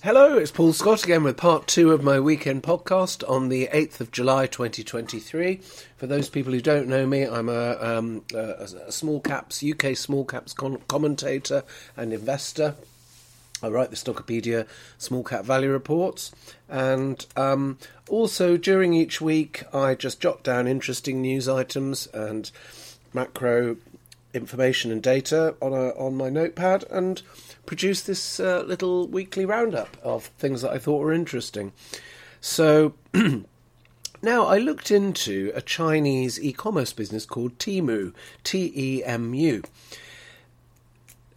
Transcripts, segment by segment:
Hello, it's Paul Scott again with part two of my weekend podcast on the 8th of July 2023. For those people who don't know me, I'm a, um, a, a small caps, UK small caps con- commentator and investor. I write the Stockopedia small cap value reports, and um, also during each week, I just jot down interesting news items and macro information and data on a, on my notepad and produce this uh, little weekly roundup of things that I thought were interesting. So now I looked into a Chinese e-commerce business called Temu, T E M U.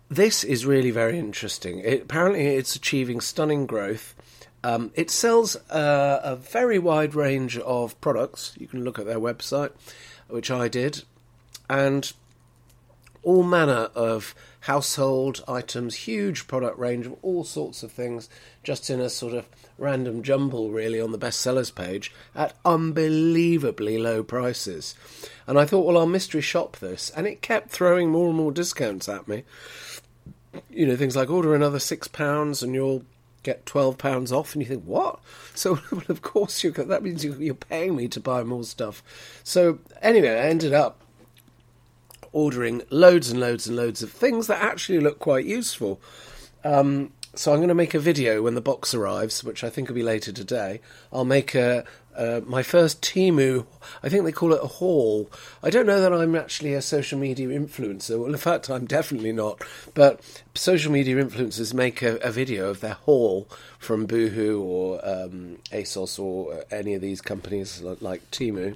This is really very interesting. It, apparently, it's achieving stunning growth. Um, it sells uh, a very wide range of products. You can look at their website, which I did, and all manner of household items, huge product range of all sorts of things, just in a sort of random jumble, really, on the bestsellers page at unbelievably low prices. And I thought, well, I'll mystery shop this, and it kept throwing more and more discounts at me. You know, things like order another six pounds and you'll get twelve pounds off, and you think, what? So, well, of course, you that means you're paying me to buy more stuff. So, anyway, I ended up ordering loads and loads and loads of things that actually look quite useful. Um, so I'm going to make a video when the box arrives, which I think will be later today. I'll make a uh, my first Temu. I think they call it a haul. I don't know that I'm actually a social media influencer. Well, in fact, I'm definitely not. But social media influencers make a, a video of their haul from Boohoo or um, ASOS or any of these companies like, like Temu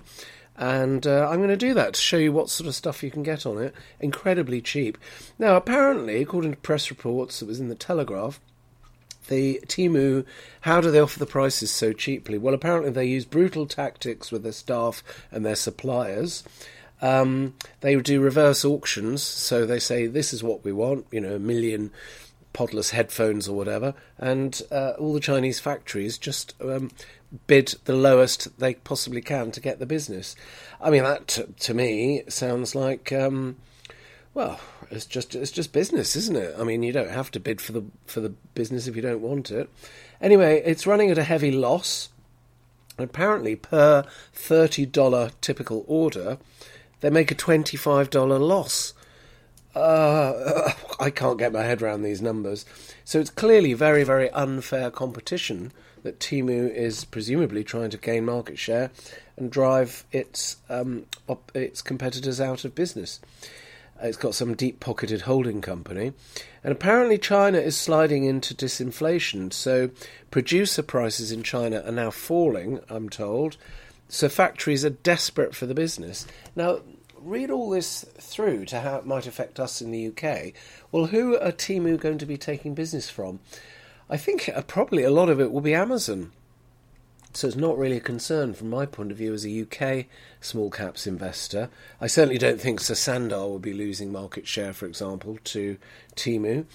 and uh, I'm going to do that to show you what sort of stuff you can get on it. Incredibly cheap. Now, apparently, according to press reports that was in the Telegraph, the Temu, how do they offer the prices so cheaply? Well, apparently they use brutal tactics with their staff and their suppliers. Um, they do reverse auctions, so they say this is what we want, you know, a million podless headphones or whatever, and uh, all the Chinese factories just um, bid the lowest they possibly can to get the business. I mean, that to, me sounds like, um, well, it's just it's just business, isn't it? I mean, you don't have to bid for the for the business if you don't want it. Anyway, it's running at a heavy loss. Apparently, per thirty dollar typical order, they make a twenty five dollar loss. Uh, I can't get my head around these numbers. So it's clearly very, very unfair competition that Temu is presumably trying to gain market share and drive its um, op- its competitors out of business. It's got some deep pocketed holding company. And apparently, China is sliding into disinflation. So, producer prices in China are now falling, I'm told. So, factories are desperate for the business. Now, read all this through to how it might affect us in the UK. Well, who are Temu going to be taking business from? I think uh, probably a lot of it will be Amazon. So it's not really a concern from my point of view as a UK small caps investor. I certainly don't think Sosandar will be losing market share, for example, to Temu,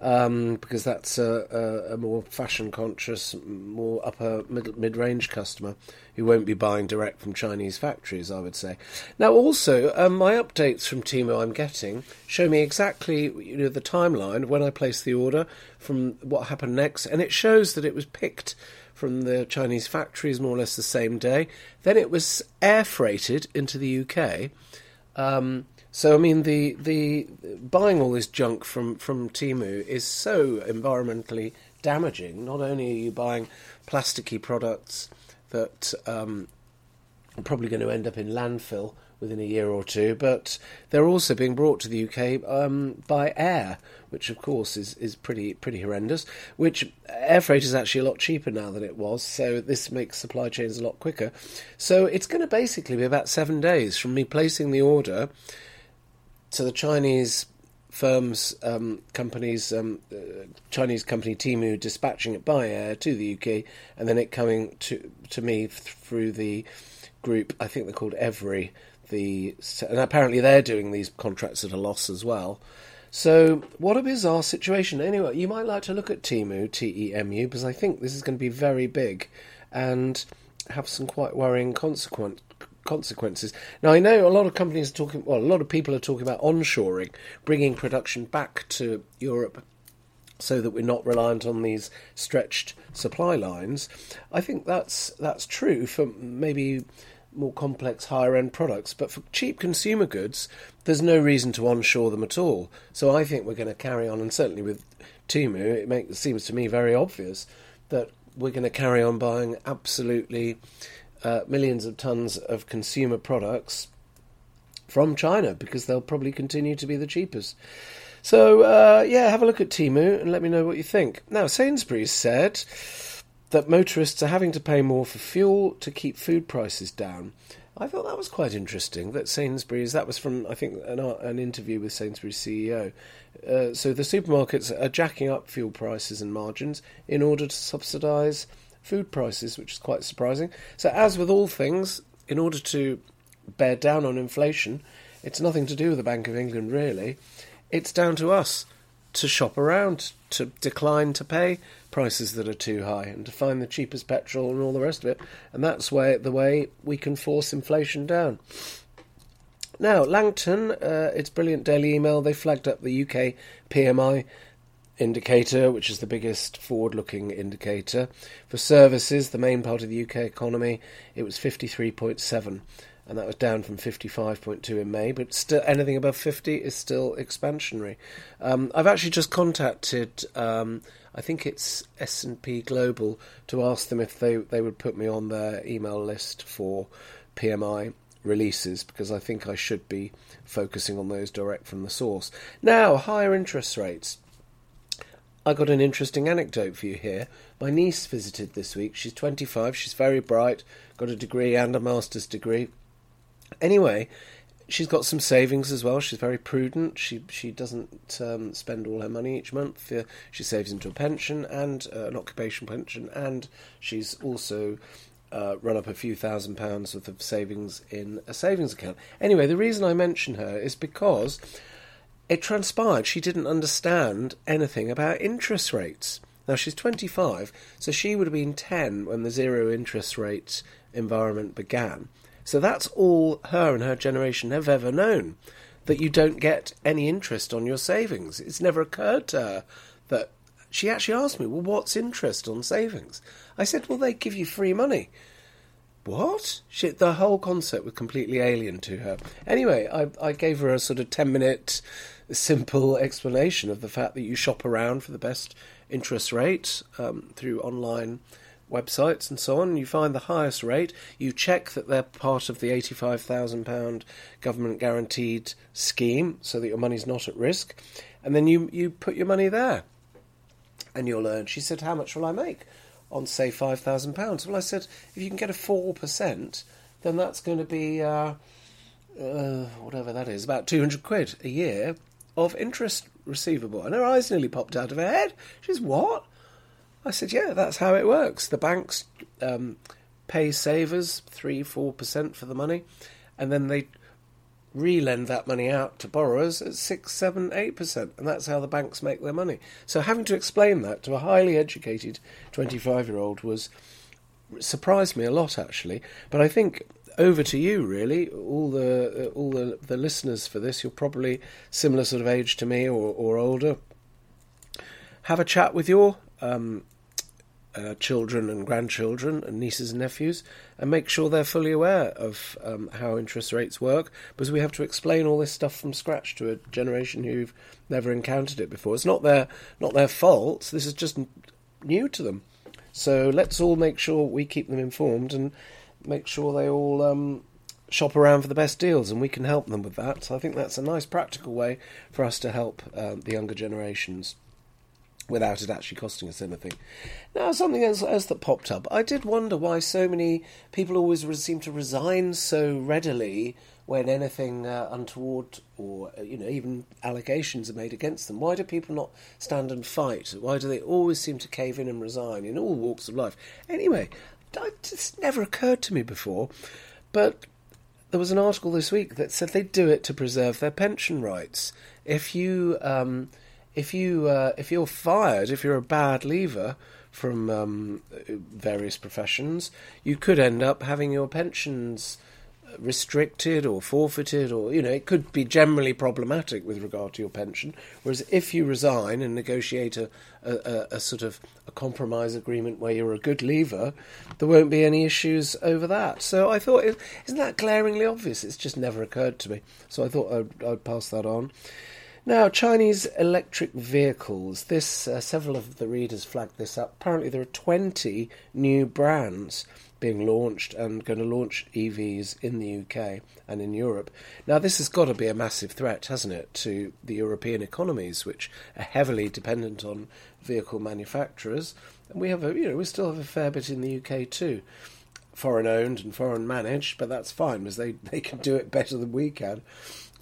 um, because that's a, a, a, more fashion conscious, more upper mid range customer who won't be buying direct from Chinese factories, I would say. Now, also, um, my updates from Temu I'm getting show me exactly you know the timeline when I placed the order from what happened next, and it shows that it was picked from the Chinese factories more or less the same day. Then it was air freighted into the UK. Um, so I mean, the the buying all this junk from from Temu is so environmentally damaging. Not only are you buying plasticky products that um, are probably going to end up in landfill within a year or two, but they're also being brought to the UK um, by air, which of course is, is pretty pretty horrendous. Which air freight is actually a lot cheaper now than it was, so this makes supply chains a lot quicker. So it's going to basically be about seven days from me placing the order to the Chinese firms, um, companies, um, uh, Chinese company Temu dispatching it by air to the UK, and then it coming to to me through the group. I think they're called Evri. The and apparently they're doing these contracts at a loss as well. So, what a bizarre situation. Anyway, you might like to look at Temu, T E M U, because I think this is going to be very big and have some quite worrying consequent, consequences. Now, I know a lot of companies are talking, well, a lot of people are talking about onshoring, bringing production back to Europe so that we're not reliant on these stretched supply lines. I think that's that's true for maybe more complex higher end products, but for cheap consumer goods, there's no reason to onshore them at all. So I think we're going to carry on, and certainly with Temu, it, seems to me very obvious that we're going to carry on buying absolutely uh, millions of tons of consumer products from China because they'll probably continue to be the cheapest. So, uh, yeah, have a look at Temu and let me know what you think. Now, Sainsbury's said that motorists are having to pay more for fuel to keep food prices down. I thought that was quite interesting. That Sainsbury's, that was from, I think, an, an interview with Sainsbury's CEO. Uh, so the supermarkets are jacking up fuel prices and margins in order to subsidise food prices, which is quite surprising. So, as with all things, in order to bear down on inflation, it's nothing to do with the Bank of England, really. It's down to us to shop around, to decline to pay prices that are too high, and to find the cheapest petrol and all the rest of it. And that's way, the way we can force inflation down. Now, Langton, uh, it's brilliant daily email. They flagged up the UK PMI indicator, which is the biggest forward looking indicator. For services, the main part of the UK economy, it was 53.7 and that was down from 55.2 in May, but still anything above 50 is still expansionary. Um, I've actually just contacted, um, I think it's S&P Global, to ask them if they, they would put me on their email list for PMI releases because I think I should be focusing on those direct from the source. Now, higher interest rates. I got an interesting anecdote for you here. My niece visited this week. She's 25, she's very bright, got a degree and a master's degree Anyway, she's got some savings as well. She's very prudent. She she doesn't um, spend all her money each month. She saves into a pension and uh, an occupational pension, and she's also uh, run up a few thousand pounds worth of savings in a savings account. Anyway, the reason I mention her is because it transpired she didn't understand anything about interest rates. Now she's 25, so she would have been 10 when the zero interest rate environment began. So that's all her and her generation have ever known that you don't get any interest on your savings. It's never occurred to her that she actually asked me, Well, what's interest on savings? I said, Well, they give you free money. What? She, the whole concept was completely alien to her. Anyway, I, I gave her a sort of 10 minute simple explanation of the fact that you shop around for the best interest rate um, through online websites and so on, you find the highest rate, you check that they're part of the £85,000 government guaranteed scheme so that your money's not at risk, and then you, you put your money there and you'll earn. She said, How much will I make on, say, £5,000? Well, I said, If you can get a 4%, then that's going to be, uh, uh, whatever that is, about 200 quid a year of interest receivable. And her eyes nearly popped out of her head. She's What? I said, yeah, that's how it works. The banks um, pay savers three, four percent for the money, and then they re-lend that money out to borrowers at six, seven, eight percent, and that's how the banks make their money. So having to explain that to a highly educated twenty-five-year-old was surprised me a lot, actually. But I think over to you, really. All the all the, the listeners for this, you're probably similar sort of age to me or, or older. Have a chat with your um, uh, children and grandchildren and nieces and nephews and make sure they're fully aware of um, how interest rates work because we have to explain all this stuff from scratch to a generation who've never encountered it before. It's not their not their fault. This is just new to them. So let's all make sure we keep them informed and make sure they all um, shop around for the best deals, and we can help them with that. So I think that's a nice practical way for us to help uh, the younger generations without it actually costing us anything. Now, something else, else that popped up. I did wonder why so many people always seem to resign so readily when anything uh, untoward or uh, you know even allegations are made against them. Why do people not stand and fight? Why do they always seem to cave in and resign in all walks of life? Anyway, it just never occurred to me before, but there was an article this week that said they do it to preserve their pension rights. If you um, if you uh, if you're fired, if you're a bad leaver from um, various professions, you could end up having your pensions restricted or forfeited, or you know, it could be generally problematic with regard to your pension. Whereas if you resign and negotiate a, a, a, sort of a compromise agreement where you're a good leaver, there won't be any issues over that. So I thought, isn't that glaringly obvious? It's just never occurred to me. So I thought I'd, I'd pass that on. Now, Chinese electric vehicles. This uh, several of the readers flagged this up. Apparently, there are 20 new brands being launched and going to launch EVs in the UK and in Europe. Now, this has got to be a massive threat, hasn't it, to the European economies, which are heavily dependent on vehicle manufacturers. And we have, a, you know, we still have a fair bit in the UK too, foreign owned and foreign managed, but that's fine because they they can do it better than we can.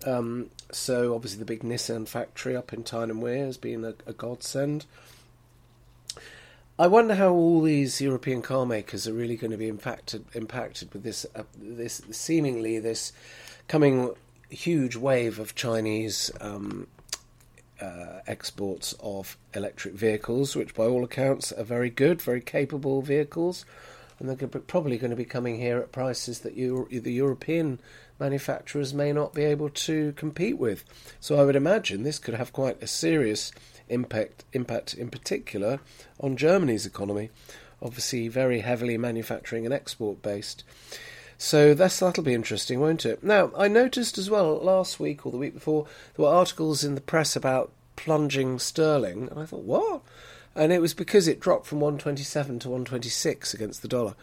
Um, so obviously the big Nissan factory up in Tyne Wear has been a, a godsend. I wonder how all these European car makers are really going to be impacted impacted with this uh, this seemingly this coming huge wave of Chinese um, uh, exports of electric vehicles, which by all accounts are very good, very capable vehicles, and they're probably going to be coming here at prices that you, the European manufacturers may not be able to compete with. So I would imagine this could have quite a serious impact impact in particular on Germany's economy, obviously very heavily manufacturing and export based. So that's that'll be interesting, won't it? Now I noticed as well last week or the week before there were articles in the press about plunging sterling, and I thought what? And it was because it dropped from 127 to 126 against the dollar.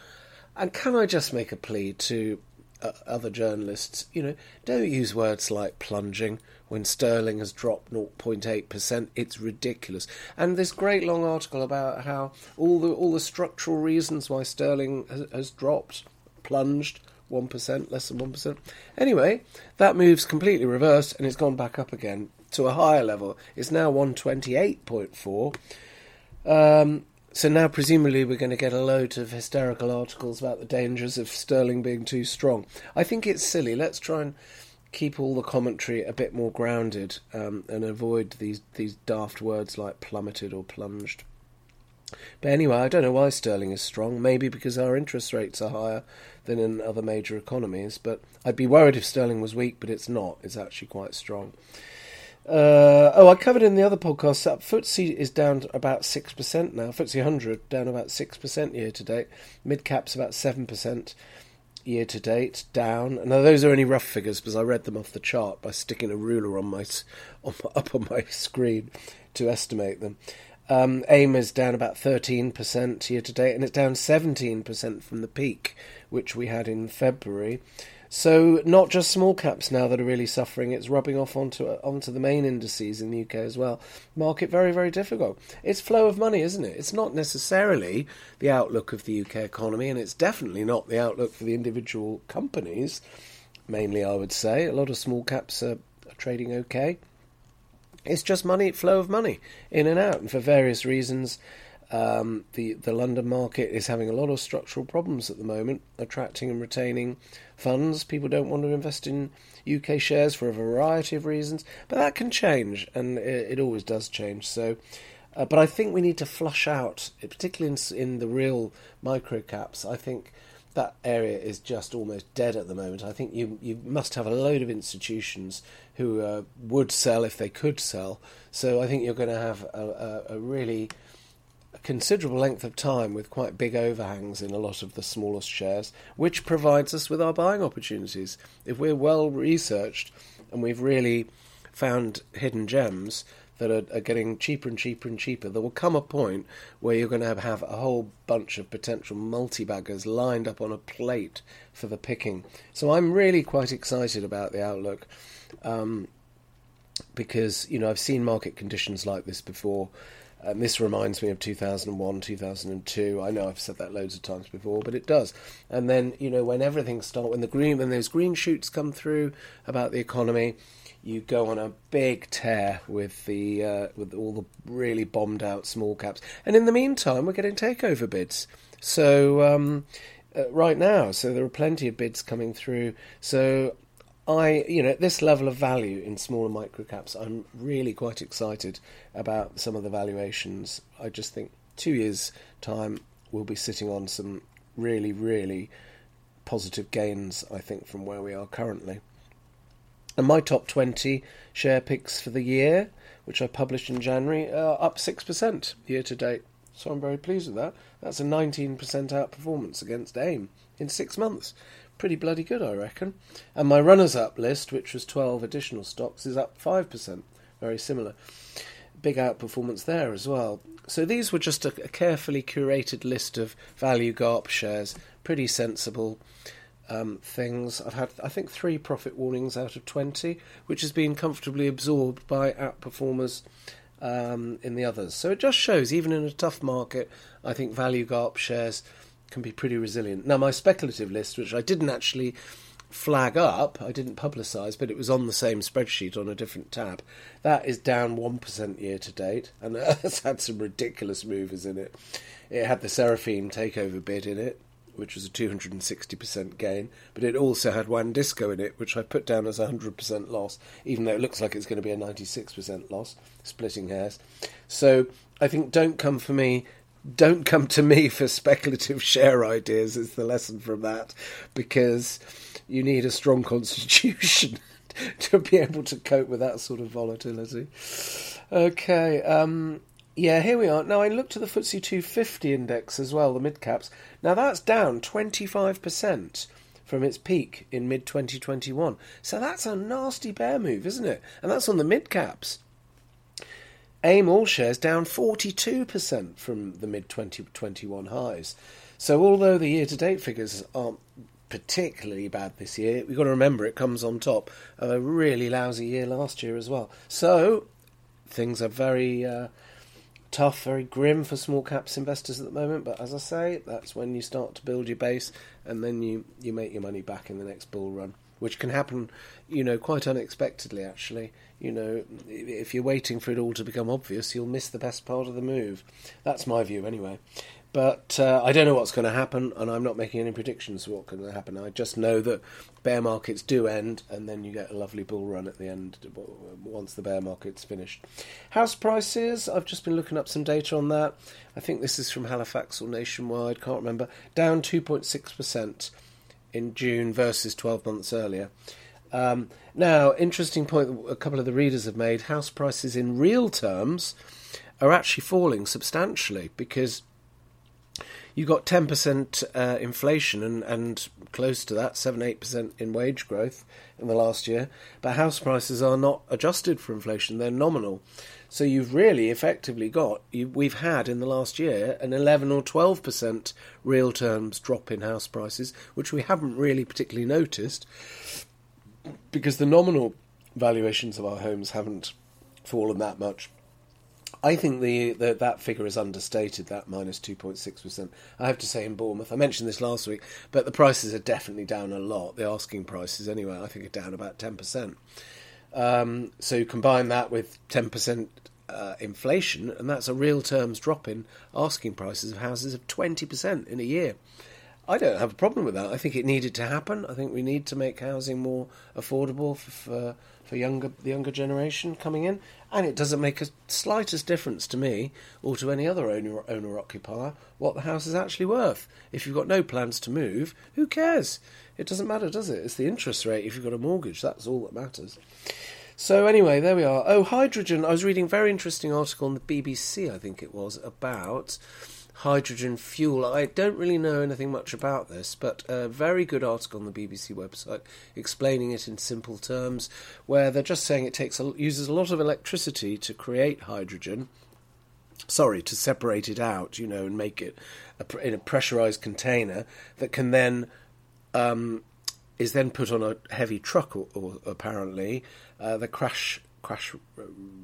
And can I just make a plea to uh, other journalists, you know, don't use words like plunging when sterling has dropped 0.8%. It's ridiculous. And this great long article about how all the all the structural reasons why sterling has, has dropped, plunged. 1%, less than 1%. Anyway, that move's completely reversed and it's gone back up again to a higher level. It's now 128.4. Um, so now, presumably, we're going to get a load of hysterical articles about the dangers of sterling being too strong. I think it's silly. Let's try and keep all the commentary a bit more grounded um, and avoid these these daft words like plummeted or plunged. But anyway, I don't know why sterling is strong. Maybe because our interest rates are higher than in other major economies. But I'd be worried if sterling was weak, but it's not. It's actually quite strong. Uh, oh, I covered in the other podcast that FTSE is down about 6% now. FTSE 100 down about 6% year to date. Mid cap's about 7% year to date down. Now, those are only rough figures because I read them off the chart by sticking a ruler on my, on my up on my screen to estimate them. Um, AIM is down about 13% year to date, and it's down 17% from the peak, which we had in February. So not just small caps now that are really suffering; it's rubbing off onto onto the main indices in the UK as well. Market very very difficult. It's flow of money, isn't it? It's not necessarily the outlook of the UK economy, and it's definitely not the outlook for the individual companies. Mainly, I would say a lot of small caps are, are trading okay. It's just money, flow of money in and out, and for various reasons. Um, the the London market is having a lot of structural problems at the moment, attracting and retaining funds. People don't want to invest in UK shares for a variety of reasons, but that can change, and it, it always does change. So, uh, but I think we need to flush out, particularly in, in the real micro caps. I think that area is just almost dead at the moment. I think you you must have a load of institutions who uh, would sell if they could sell. So I think you're going to have a, a, a really considerable length of time with quite big overhangs in a lot of the smallest shares, which provides us with our buying opportunities. If we're well researched and we've really found hidden gems that are, are getting cheaper and cheaper and cheaper, there will come a point where you're going to have, have a whole bunch of potential multi baggers lined up on a plate for the picking. So I'm really quite excited about the outlook. Um, because you know I've seen market conditions like this before, and this reminds me of 2001, 2002. I know I've said that loads of times before, but it does. And then, you know, when everything starts, when the green, when those green shoots come through about the economy, you go on a big tear with the uh, with all the really bombed out small caps. And in the meantime, we're getting takeover bids. So um, uh, right now, so there are plenty of bids coming through. So I, you know, at this level of value in smaller microcaps, I'm really quite excited about some of the valuations. I just think two years' time we'll be sitting on some really, really positive gains, I think, from where we are currently. And my top 20 share picks for the year, which I published in January, are up 6% year to date. So I'm very pleased with that. That's a 19% outperformance against AIM in six months. Pretty bloody good, I reckon. And my runners up list, which was 12 additional stocks, is up 5%. Very similar. Big outperformance there as well. So these were just a, a carefully curated list of value GARP shares. Pretty sensible um, things. I've had, I think, three profit warnings out of 20, which has been comfortably absorbed by outperformers um, in the others. So it just shows, even in a tough market, I think value GARP shares can be pretty resilient. Now, my speculative list, which I didn't actually flag up, I didn't publicise, but it was on the same spreadsheet on a different tab. That is down 1% year to date, and uh, it's had some ridiculous movers in it. It had the Seraphine takeover bid in it, which was a 260% gain, but it also had WANdisco in it, which I put down as a 100% loss, even though it looks like it's going to be a 96% loss, splitting hairs. So I think don't come for me. Don't come to me for speculative share ideas, is the lesson from that, because you need a strong constitution to be able to cope with that sort of volatility. Okay, um, yeah, here we are. Now I looked at the FTSE 250 index as well, the mid caps. Now that's down 25% from its peak in mid 2021. So that's a nasty bear move, isn't it? And that's on the mid caps. AIM all shares down 42% from the mid 2021 highs. So although the year to date figures aren't particularly bad this year, we've got to remember it comes on top of a really lousy year last year as well. So things are very uh, tough, very grim for small caps investors at the moment. But as I say, that's when you start to build your base, and then you you make your money back in the next bull run, which can happen, you know, quite unexpectedly. Actually, you know, if you're waiting for it all to become obvious, you'll miss the best part of the move. That's my view, anyway. But uh, I don't know what's going to happen, and I'm not making any predictions of what's going to happen. I just know that bear markets do end, and then you get a lovely bull run at the end once the bear market's finished. House prices, I've just been looking up some data on that. I think this is from Halifax or Nationwide, can't remember. Down 2.6% in June versus 12 months earlier. Um, now, interesting point a couple of the readers have made house prices in real terms are actually falling substantially because you got 10% uh, inflation and, and close to that, 7 8% in wage growth in the last year, but house prices are not adjusted for inflation, they're nominal. So you've really effectively got, you, we've had in the last year an 11 or 12% real terms drop in house prices, which we haven't really particularly noticed because the nominal valuations of our homes haven't fallen that much. I think the, the, that figure is understated. That minus two point six percent. I have to say in Bournemouth, I mentioned this last week, but the prices are definitely down a lot. The asking prices, anyway, I think are down about ten percent. Um, so you combine that with ten percent uh, inflation, and that's a real terms drop in asking prices of houses of twenty percent in a year. I don't have a problem with that. I think it needed to happen. I think we need to make housing more affordable for, for for younger the younger generation coming in, and it doesn't make a slightest difference to me or to any other owner owner occupier what the house is actually worth. If you've got no plans to move, who cares? It doesn't matter, does it? It's the interest rate if you've got a mortgage. That's all that matters. So anyway, there we are. Oh, hydrogen. I was reading a very interesting article on the BBC, I think it was, about hydrogen fuel. I don't really know anything much about this, but a very good article on the BBC website explaining it in simple terms, where they're just saying it takes a, uses a lot of electricity to create hydrogen. Sorry, to separate it out, you know, and make it a, in a pressurized container that can then um, is then put on a heavy truck, or, or apparently uh, the crash crash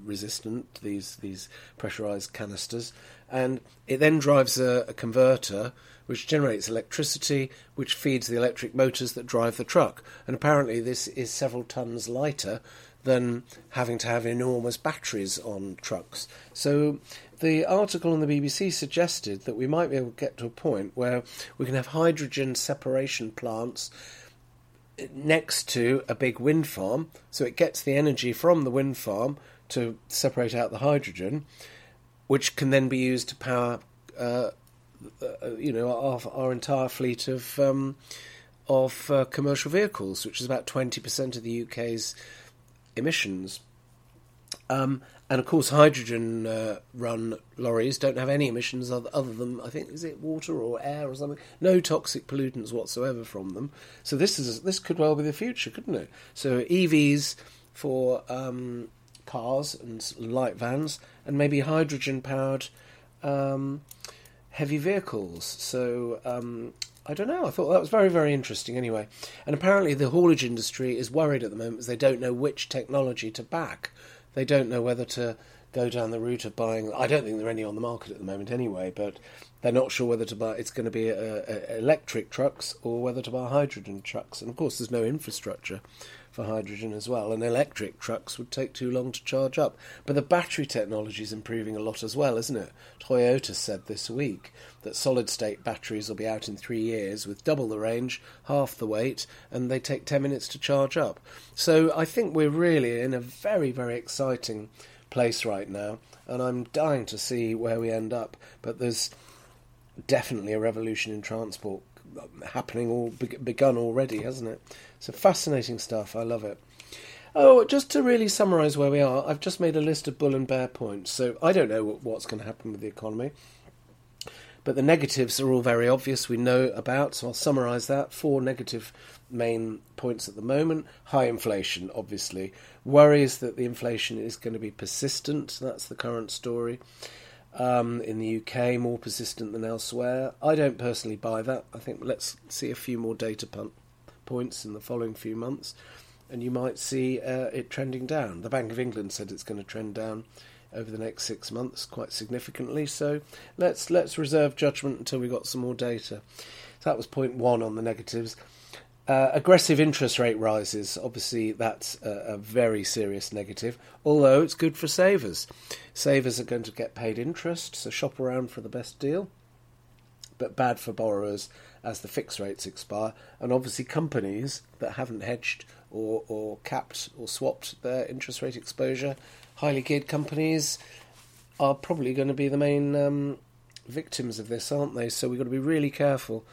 resistant. These these pressurized canisters, and it then drives a, a converter which generates electricity, which feeds the electric motors that drive the truck. And apparently, this is several tons lighter than having to have enormous batteries on trucks. So, the article on the BBC suggested that we might be able to get to a point where we can have hydrogen separation plants next to a big wind farm, so it gets the energy from the wind farm to separate out the hydrogen which can then be used to power, uh, uh, you know, our, our, entire fleet of um, of uh, commercial vehicles, which is about 20% of the UK's emissions. Um, and of course, hydrogen uh, run lorries don't have any emissions other, other, than, I think, is it water or air or something? No toxic pollutants whatsoever from them. So this is this could well be the future, couldn't it? So EVs for um, cars and light vans, and maybe hydrogen powered um, heavy vehicles. So um, I don't know. I thought that was very, very interesting anyway. And apparently, the haulage industry is worried at the moment because they don't know which technology to back. They don't know whether to go down the route of buying. I don't think there are any on the market at the moment anyway, but they're not sure whether to buy. It's going to be a, a electric trucks or whether to buy hydrogen trucks. And of course, there's no infrastructure for hydrogen as well, and electric trucks would take too long to charge up. But the battery technology is improving a lot as well, isn't it? Toyota said this week that solid state batteries will be out in three years with double the range, half the weight, and they take 10 minutes to charge up. So I think we're really in a very, very exciting place right now, and I'm dying to see where we end up. But there's definitely a revolution in transport uh, happening or begun already, hasn't it? So fascinating stuff. I love it. Oh, just to really summarise where we are, I've just made a list of bull and bear points. So I don't know what's going to happen with the economy. But the negatives are all very obvious, we know about, so I'll summarise that. Four negative main points at the moment. High inflation, obviously. Worries that the inflation is going to be persistent, that's the current story um, in the UK, more persistent than elsewhere. I don't personally buy that. I think let's see a few more data points in the following few months, and you might see uh, it trending down. The Bank of England said it's going to trend down over the next six months quite significantly. So let's let's reserve judgment until we've got some more data. So that was point one on the negatives. Uh, aggressive interest rate rises, obviously, that's a, a, very serious negative, although it's good for savers. Savers are going to get paid interest, so shop around for the best deal, but bad for borrowers as the fixed rates expire. And obviously, companies that haven't hedged or, or capped or swapped their interest rate exposure, highly geared companies, are probably going to be the main um, victims of this, aren't they? So we've got to be really careful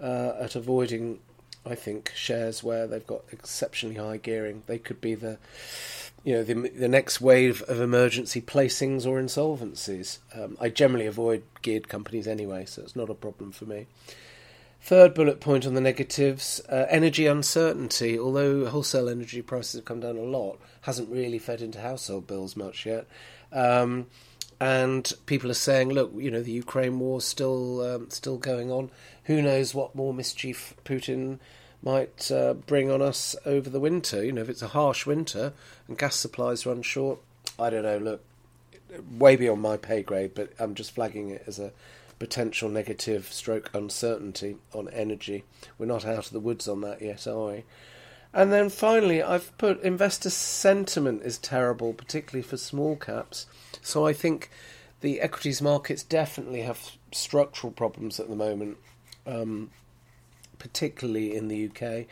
uh, at avoiding I think shares where they've got exceptionally high gearing. They could be the you know the the next wave of emergency placings or insolvencies. Um, I generally avoid geared companies anyway, so it's not a problem for me. Third bullet point on the negatives: uh, energy uncertainty. Although wholesale energy prices have come down a lot, hasn't really fed into household bills much yet. Um, and people are saying, look, you know, the Ukraine war's still um, still going on. Who knows what more mischief Putin might uh, bring on us over the winter? You know, if it's a harsh winter and gas supplies run short, I don't know. Look, way beyond my pay grade, but I'm just flagging it as a potential negative stroke uncertainty on energy. We're not out of the woods on that yet, are we? And then finally, I've put investor sentiment is terrible, particularly for small caps. So I think the equities markets definitely have structural problems at the moment, um, particularly in the UK.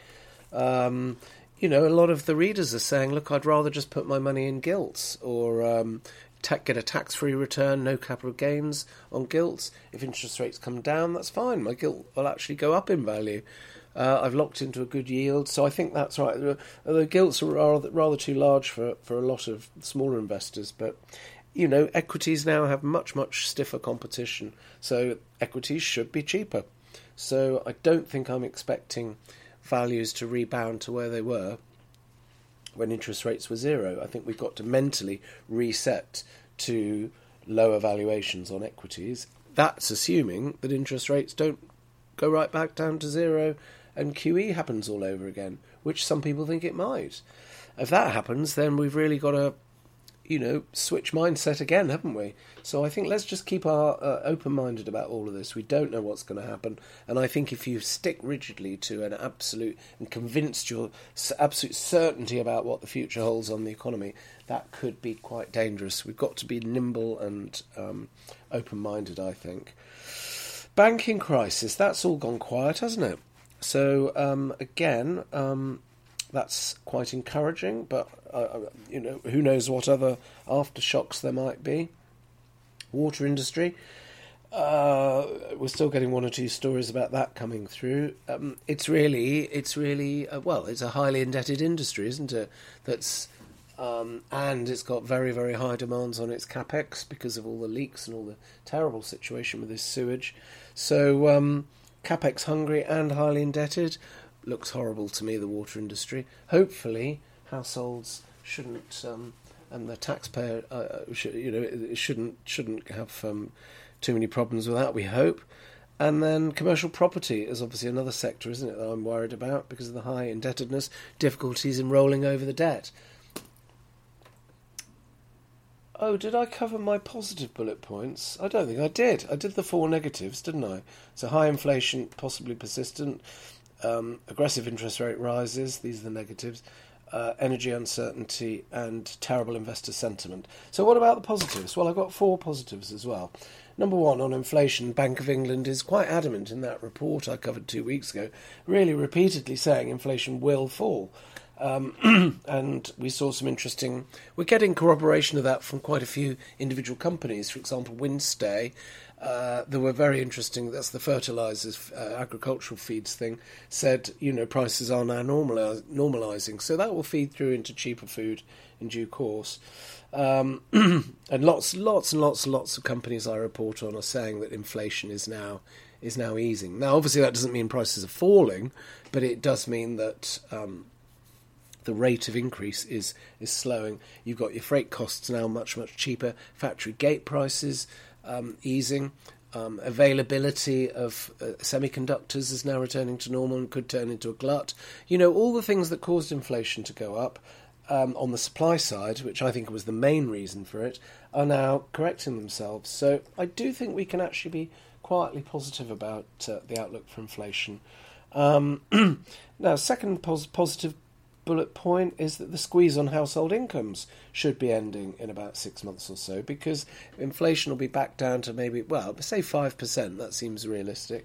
Um, you know, a lot of the readers are saying, "Look, I'd rather just put my money in gilts or um, get a tax-free return, no capital gains on gilts. If interest rates come down, that's fine. My gilt will actually go up in value." Uh, I've locked into a good yield, so I think that's right. The gilts are rather, rather too large for, for a lot of smaller investors, but you know, equities now have much, much stiffer competition, so equities should be cheaper. So I don't think I'm expecting values to rebound to where they were when interest rates were zero. I think we've got to mentally reset to lower valuations on equities. That's assuming that interest rates don't go right back down to zero and QE happens all over again, which some people think it might. If that happens, then we've really got to you know, switch mindset again, haven't we? So I think let's just keep our uh, open minded about all of this. We don't know what's going to happen, and I think if you stick rigidly to an absolute and convinced your absolute certainty about what the future holds on the economy, that could be quite dangerous. We've got to be nimble and um, open minded. I think banking crisis that's all gone quiet, hasn't it? So um, again. Um, that's quite encouraging, but uh, uh, you know who knows what other aftershocks there might be. Water industry. Uh, we're still getting one or two stories about that coming through. Um, it's really, it's really, uh, well, it's a highly indebted industry, isn't it? That's um, and it's got very, very high demands on its capex because of all the leaks and all the terrible situation with this sewage. So, um, capex hungry and highly indebted looks horrible to me. The water industry. Hopefully, households shouldn't um, and the taxpayer, uh, should, you know, shouldn't shouldn't have um, too many problems with that, we hope. And then commercial property is obviously another sector, isn't it, that I'm worried about because of the high indebtedness, difficulties in rolling over the debt. Oh, did I cover my positive bullet points? I don't think I did. I did the four negatives, didn't I? So high inflation, possibly persistent, um, aggressive interest rate rises, these are the negatives, uh, energy uncertainty, and terrible investor sentiment. So, what about the positives? Well, I've got four positives as well. Number one, on inflation, Bank of England is quite adamant in that report I covered two weeks ago, really repeatedly saying inflation will fall. Um, and we saw some interesting. We're getting corroboration of that from quite a few individual companies. For example, Wynnstay, uh, were very interesting. That's the fertilizers, uh, agricultural feeds thing. Said you know prices are now normalizing, so that will feed through into cheaper food in due course. Um, and lots, lots, and lots, and lots of companies I report on are saying that inflation is now is now easing. Now, obviously, that doesn't mean prices are falling, but it does mean that um, the rate of increase is is slowing. You've got your freight costs now much much cheaper. Factory gate prices um, easing. Um, availability of uh, semiconductors is now returning to normal and could turn into a glut. You know, all the things that caused inflation to go up um, on the supply side, which I think was the main reason for it, are now correcting themselves. So I do think we can actually be quietly positive about uh, the outlook for inflation. Um, now, second pos- positive bullet point is that the squeeze on household incomes should be ending in about six months or so because inflation will be back down to maybe, well, say 5%. That seems realistic.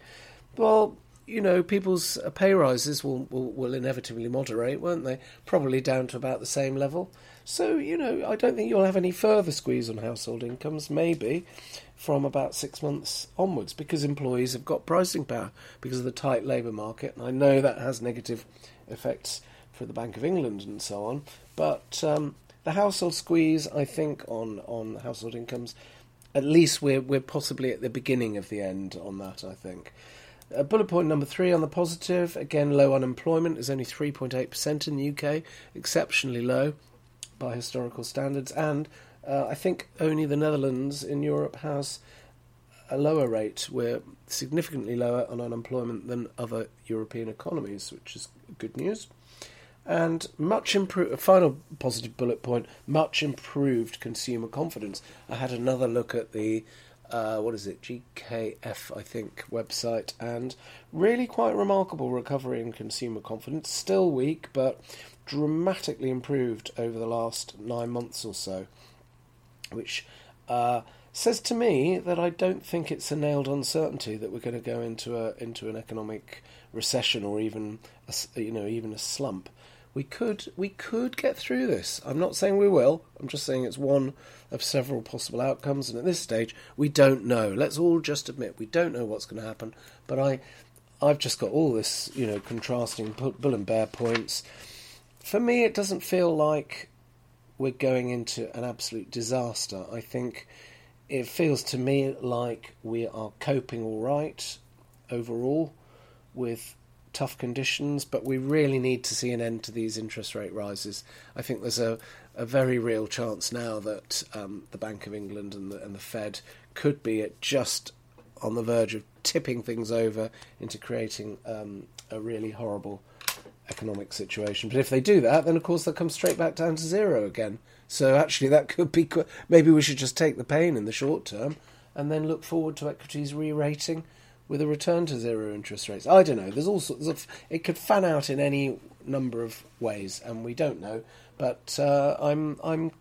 Well, you know, people's pay rises will, will, will inevitably moderate, won't they? Probably down to about the same level. So, you know, I don't think you'll have any further squeeze on household incomes, maybe from about six months onwards, because employees have got pricing power because of the tight labour market. And I know that has negative effects for the Bank of England and so on. But um, the household squeeze, I think, on, on household incomes, at least we're, we're possibly at the beginning of the end on that, I think. Uh, bullet point number three on the positive again, low unemployment is only 3.8% in the UK, exceptionally low by historical standards, and uh, I think only the Netherlands in Europe has a lower rate. We're significantly lower on unemployment than other European economies, which is good news. And much improved, final positive bullet point, much improved consumer confidence. I had another look at the uh, what is it, GKF, I think, website, and really quite remarkable recovery in consumer confidence. Still weak, but dramatically improved over the last nine months or so, which uh, says to me that I don't think it's a nailed uncertainty that we're going to go into a into an economic recession or even a, you know even a slump we could we could get through this. I'm not saying we will. I'm just saying it's one of several possible outcomes, and at this stage, we don't know. Let's all just admit we don't know what's going to happen. But I, I've just got all this, you know, contrasting bull and bear points. For me, it doesn't feel like we're going into an absolute disaster. I think it feels to me like we are coping all right overall with tough conditions, but we really need to see an end to these interest rate rises. I think there's a, a very real chance now that um, the Bank of England and the, and the Fed could be at just on the verge of tipping things over into creating um, a really horrible economic situation. But if they do that, then of course they'll come straight back down to zero again. So actually, that could be maybe we should just take the pain in the short term and then look forward to equities re-rating with a return to zero interest rates. I don't know. There's all sorts of. It could fan out in any number of ways, and we don't know. But uh, I'm I'm,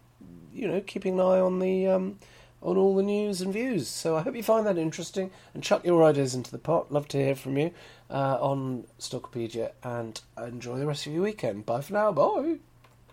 you know, keeping an eye on the um, on all the news and views. So I hope you find that interesting and chuck your ideas into the pot. Love to hear from you uh, on Stockopedia, and enjoy the rest of your weekend. Bye for now. Bye.